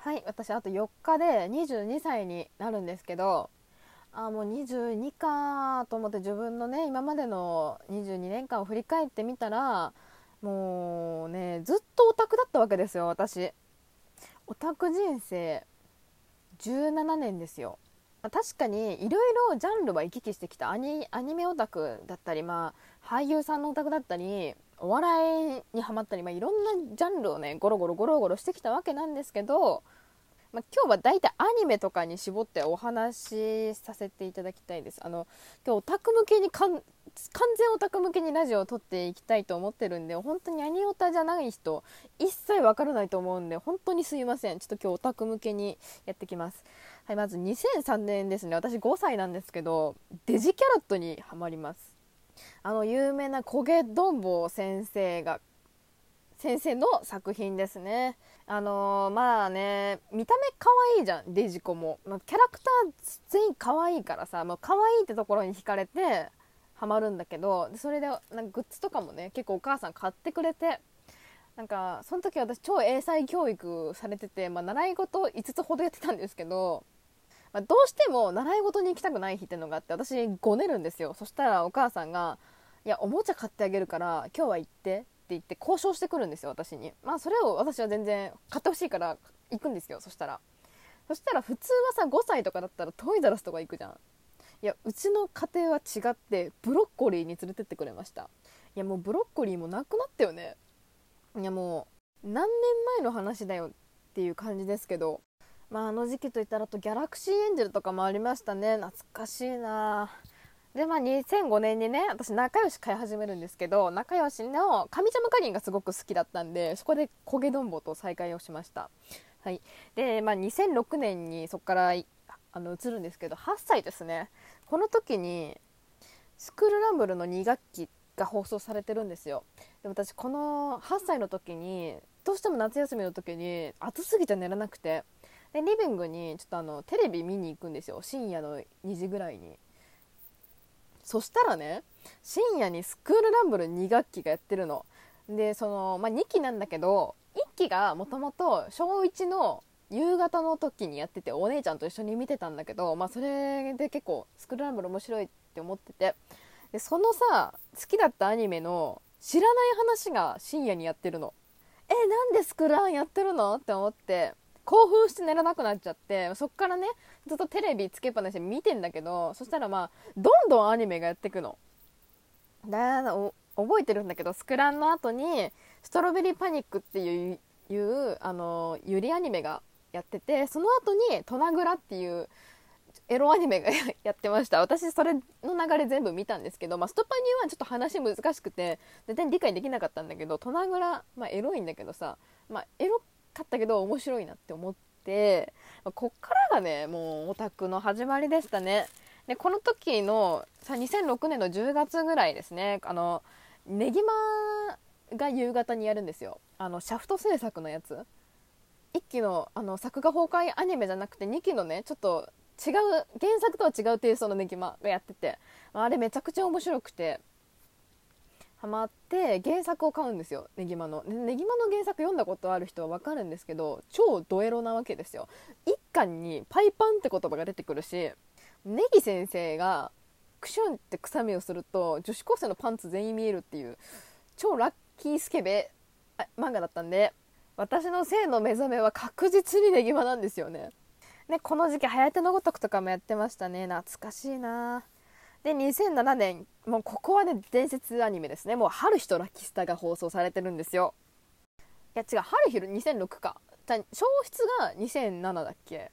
はい私あと4日で22歳になるんですけどあもう22かと思って自分のね今までの22年間を振り返ってみたらもうねずっとオタクだったわけですよ私。オタク人生17年ですよ。確かにいろいろジャンルは行き来してきた。アニアニメオタクだったり、まあ、俳優さんのオタクだったりお笑いにはまったり、まあ、いろんなジャンルをねゴロゴロゴロゴロしてきたわけなんですけど、まあ、今日は大体アニメとかに絞ってお話しさせていただきたいです。あの今日オタク向けに完全オタク向けにラジオを撮っていきたいと思ってるんで本当にアニオタじゃない人一切わからないと思うんで本当にすいません。ちょっと今日オタク向けにやってきます。はいまず2003年ですね。私5歳なんですけどデジキャラットにはまります。あの有名な焦げどんぼ先生が先生の作品ですね。あのー、まあね見た目可愛いじゃんデジコも、まあ、キャラクター全員可愛いからさもう可愛いってところに惹かれてハマるんだけどそれでなんかグッズとかもね結構お母さん買ってくれてなんかその時私超英才教育されてて、まあ、習い事5つほどやってたんですけどまあ、どうしても習い事に行きたくない日っていうのがあって私ごねるんですよ。そしたらお母さんが「いやおもちゃ買ってあげるから今日は行」って。言って交渉してくるんですよ私に。まあそれを私は全然買ってほしいから行くんですよそしたら。そしたら普通はさ5歳とかだったらトイザラスとか行くじゃん。いやうちの家庭は違ってブロッコリーに連れてってくれました。いやもうブロッコリーもなくなったよね。いやもう何年前の話だよっていう感じですけど。まあ、あの時期といったらとギャラクシーエンジェルとかもありましたね。懐かしいな。でまあ2005年にね私仲良し買い始めるんですけど仲良しの上茶かりんがすごく好きだったんでそこで焦げどんぼと再会をしました。はい。でまあ2006年にそこからあの移るんですけど8歳ですね。この時にスクールランブルの2学期が放送されてるんですよ。で私この8歳の時にどうしても夏休みの時に暑すぎて寝れなくて。でリビングにちょっとあのテレビ見に行くんですよ。深夜の2時ぐらいに。そしたらね深夜にスクールランブル2学期がやってるの。でその、まあ、2期なんだけど1期がもともと小1の夕方の時にやっててお姉ちゃんと一緒に見てたんだけど、まあ、それで結構スクールランブル面白いって思ってて。でそのさ好きだったアニメの知らない話が深夜にやってるの。えなんでスクランやってるの？って思って。興奮して寝らなくなっちゃってそっからねずっとテレビつけっぱなしで見てんだけどそしたらまあどんどんアニメがやってくの。だ覚えてるんだけどスクランの後に「ストロベリーパニック」っていういうあのゆりアニメがやっててその後に「トナグラ」っていうエロアニメが やってました。私それの流れ全部見たんですけど、まあ、ストパニーはちょっと話難しくて全然理解できなかったんだけどトナグラ、まあ、エロいんだけどさ、まあ、エロかったけど面白いなって思ってこっからがねもうオタクの始まりでしたね。でこの時のさ2006年の10月ぐらいですね。あのねぎまが夕方にやるんですよ。あのシャフト制作のやつ。1期のあの作画崩壊アニメじゃなくて2期のねちょっと違う原作とは違うテイストのねぎまがやっててあれめちゃくちゃ面白くて。ハマって原作を買うんですよ。ねぎまの。ねぎまの原作読んだことある人は分かるんですけど超ドエロなわけですよ。一巻にパイパンって言葉が出てくるしネギ先生がクシュンってくさみをすると女子高生のパンツ全員見えるっていう超ラッキースケベ漫画だったんで私の性の目覚めは確実にねぎまなんですよね。でこの時期「はやてのごとく」とかもやってましたね。懐かしいな。で2007年もうここはね伝説アニメですね。もう春日とラキスタが放送されてるんですよ。いや違う春日2006か。消失が2007だっけ？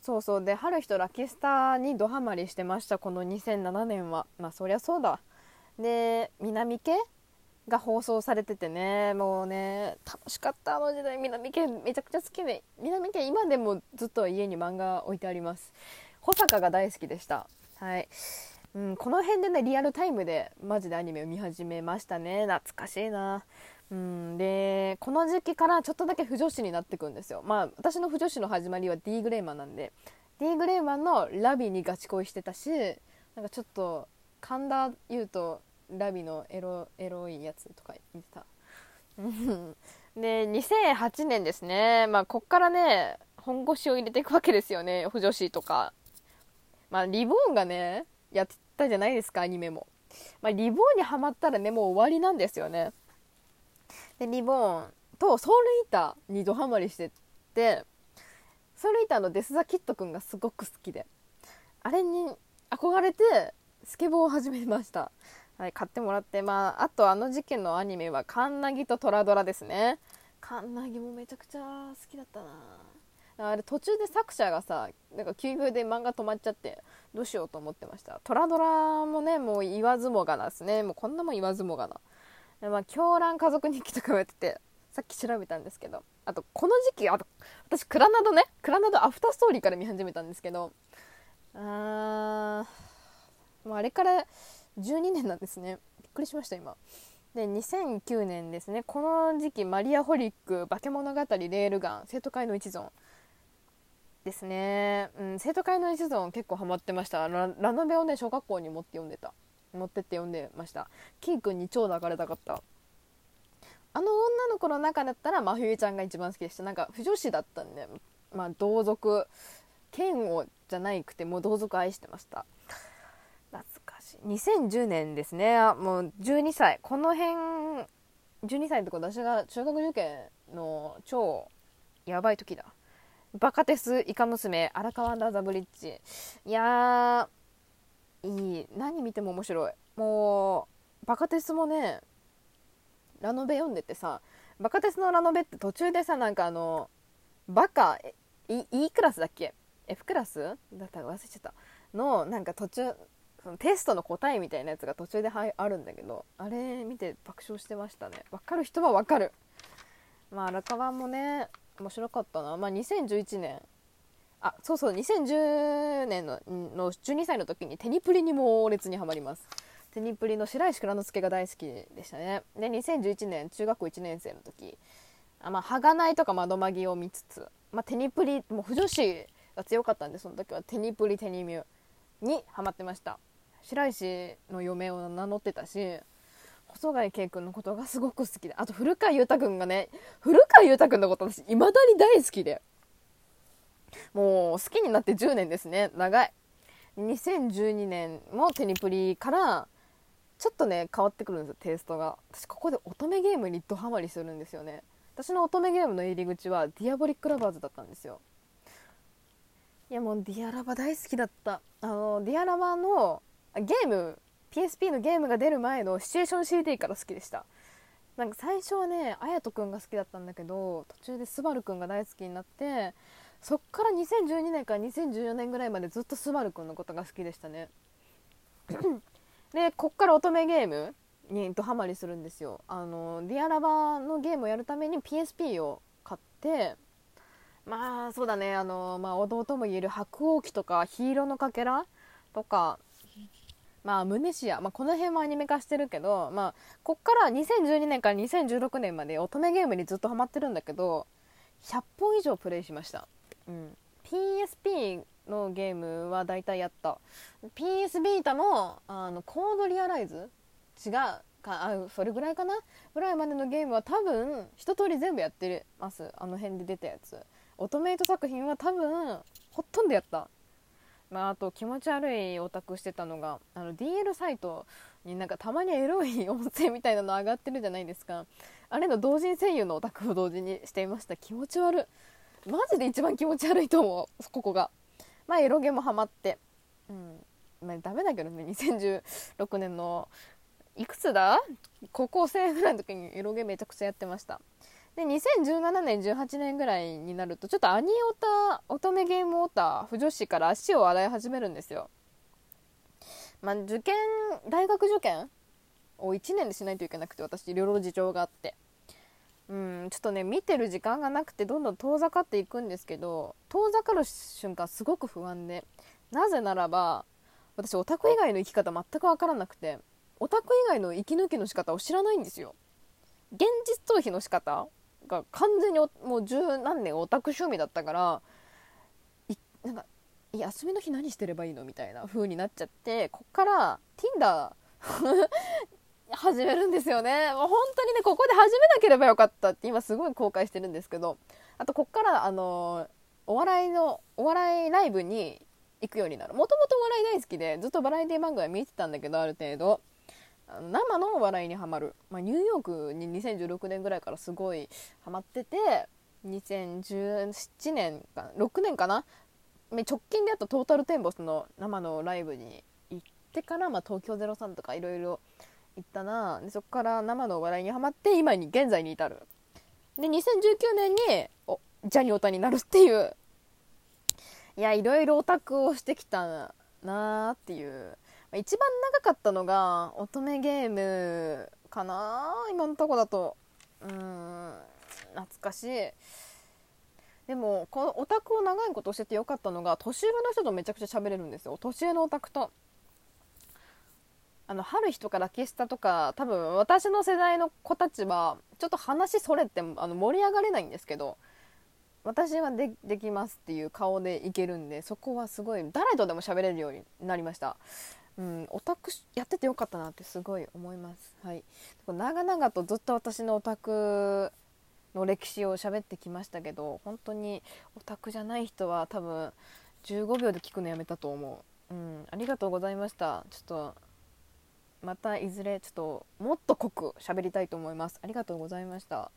そうそう。で春日とラキスタにドハマりしてましたこの2007年は。まあそりゃそうだで南家が放送されててね。もうね楽しかったあの時代。南家めちゃくちゃ好きで。南家今でもずっと家に漫画置いてあります。保坂が大好きでした。はい。うん、この辺でねリアルタイムでマジでアニメを見始めましたね。懐かしいな。うんでこの時期からちょっとだけ不女子になってくんですよ。まあ私の不女子の始まりは D グレーマンなんで。D グレーマンのラビにガチ恋してたしなんかちょっと神田言うとラビのエロエロいやつとか言ってた。で2008年ですね。まあこっからね本腰を入れていくわけですよね。不女子とか。まあリボーンがねやってたじゃないですかアニメも、まあ、リボンにはまったらねもう終わりなんですよね。でリボンとソウルイーターにドハマりしてってソウルイーターのデス・ザ・キットくんがすごく好きで。あれに憧れてスケボーを始めました。はい、買ってもらって、まあ、あとあの時期のアニメはカンナギとトラドラですね。カンナギもめちゃくちゃ好きだったな。あれ途中で作者がさ、なんか休業で漫画止まっちゃって、どうしようと思ってました。トラドラもね、もう言わずもがなですね。もうこんなもん言わずもがな。まあ、狂乱家族日記とかもやってて、さっき調べたんですけど、あと、この時期、あと、私、クラナドね、クラナドアフターストーリーから見始めたんですけど、あー、もうあれから、12年なんですね。びっくりしました今。で2009年ですね。この時期マリアホリック化け物語レールガン生徒会の一存。ですね、うん、生徒会の一存結構ハマってました。ラノベをね小学校に持って読んでた。持ってって読んでました。キーくんに超抱かれたかった。あの女の子の中だったら真冬ちゃんが一番好きでした。なんか不女子だったんでまあ同族嫌悪じゃないくてもう同族愛してました。2010年ですね。もう12歳この辺12歳ってこ私が中学受験の超やばい時だ。バカテスイカ娘荒川アンダーザブリッジ。いやーいい。何見ても面白い。もうバカテスもねラノベ読んでてさバカテスのラノベって途中でさなんかあのバカ E, e クラスだっけ？F クラス？だったか忘れちゃった。のなんか途中そのテストの答えみたいなやつが途中ではあるんだけどあれ見て爆笑してましたね。分かる人は分かる。まあ荒川もね面白かったな。まあ2011年あそうそう2010年のの12歳の時にテニプリに猛烈にはまります。テニプリの白石蔵之介が大好きでしたね。で2011年中学校1年生の時。あまあ鋼とか窓マギを見つつ、まあ、テニプリもう不女子が強かったんでその時はテニプリテニミュにハマってました。白石の嫁を名乗ってたし細貝圭君のことがすごく好きであと古川雄大君がね古川雄大君のこと私いまだに大好きで。もう好きになって10年ですね。長い。2012年もテニプリからちょっとね変わってくるんですよテイストが。私ここで乙女ゲームにドハマりするんですよね。私の乙女ゲームの入り口はディアボリックラバーズだったんですよ。いやもうディアラバ大好きだった。あのディアラバのゲーム PSP のゲームが出る前のシチュエーション CD から好きでした。なんか最初はねアヤトくんが好きだったんだけど途中でスバルくんが大好きになってそっから2012年から2014年ぐらいまでずっとスバルくんのことが好きでしたね。でこっから乙女ゲームにドハマりするんですよ。あのディアラバのゲームをやるために PSP を買ってまあそうだね。あのまあ王道とも言える薄桜鬼とか緋色の欠片とかまあ、ムネシア、まあ、この辺もアニメ化してるけど、まあ、こっから2012年から2016年まで乙女ゲームにずっとハマってるんだけど100本以上プレイしました、うん、PSP のゲームは大体やった。PS ビータもあのコードリアライズ違うかあそれぐらいかな？ぐらいまでのゲームは多分一通り全部やってます。あの辺で出たやつ。オトメイト作品は多分ほとんどやった。まあ、あと気持ち悪いオタクしてたのがあの DL サイトになんかたまにエロい音声みたいなの上がってるじゃないですか。あれの同人声優のオタクを同時にしていました。気持ち悪マジで一番気持ち悪いと思うここが。まあエロゲもハマって。うん。まあダメだけどね2016年のいくつだ？高校生ぐらいの時にエロゲめちゃくちゃやってました。で2017年18年ぐらいになるとちょっとアニオタ乙女ゲームオタ不女子から足を洗い始めるんですよ。まあ受験大学受験を1年でしないといけなくて私いろいろ事情があって。うんちょっとね見てる時間がなくてどんどん遠ざかっていくんですけど遠ざかる瞬間すごく不安で。なぜならば私オタク以外の生き方全く分からなくてオタク以外の息抜きの仕方を知らないんですよ。現実逃避の仕方が完全にもう十何年オタク趣味だったからなんか休みの日何してればいいのみたいな風になっちゃってこっから Tinder 始めるんですよね。もう本当にねここで始めなければよかったって今すごい後悔してるんですけどあとこっからあのお笑いのお笑いライブに行くようになる。もともとお笑い大好きでずっとバラエティ番組は見てたんだけどある程度。生の笑いにはまる、まあ、ニューヨークに2016年ぐらいからすごいハマってて2017年か6年かな？直近であったトータルテンボスの生のライブに行ってから、まあ、東京03とかいろいろ行ったな。でそこから生の笑いにはまって今に現在に至る。で2019年におジャニオタになるっていう。いやいろいろオタクをしてきたなーっていう。一番長かったのが乙女ゲームかな今のとこだと。うん懐かしい。でもこのオタクを長いことしててよかったのが年上の人とめちゃくちゃ喋れるんですよ。年上のオタクと。あの春日とかラキスタとか多分私の世代の子たちはちょっと話それてあの盛り上がれないんですけど私はでできますっていう顔でいけるんでそこはすごい誰とでも喋れるようになりました。うんオタクやっててよかったなってすごい思います。はい。長々とずっと私のオタクの歴史を喋ってきましたけど本当にオタクじゃない人は多分15秒で聞くのやめたと思う。うんありがとうございました。ちょっとまたいずれちょっともっと濃く喋りたいと思います。ありがとうございました。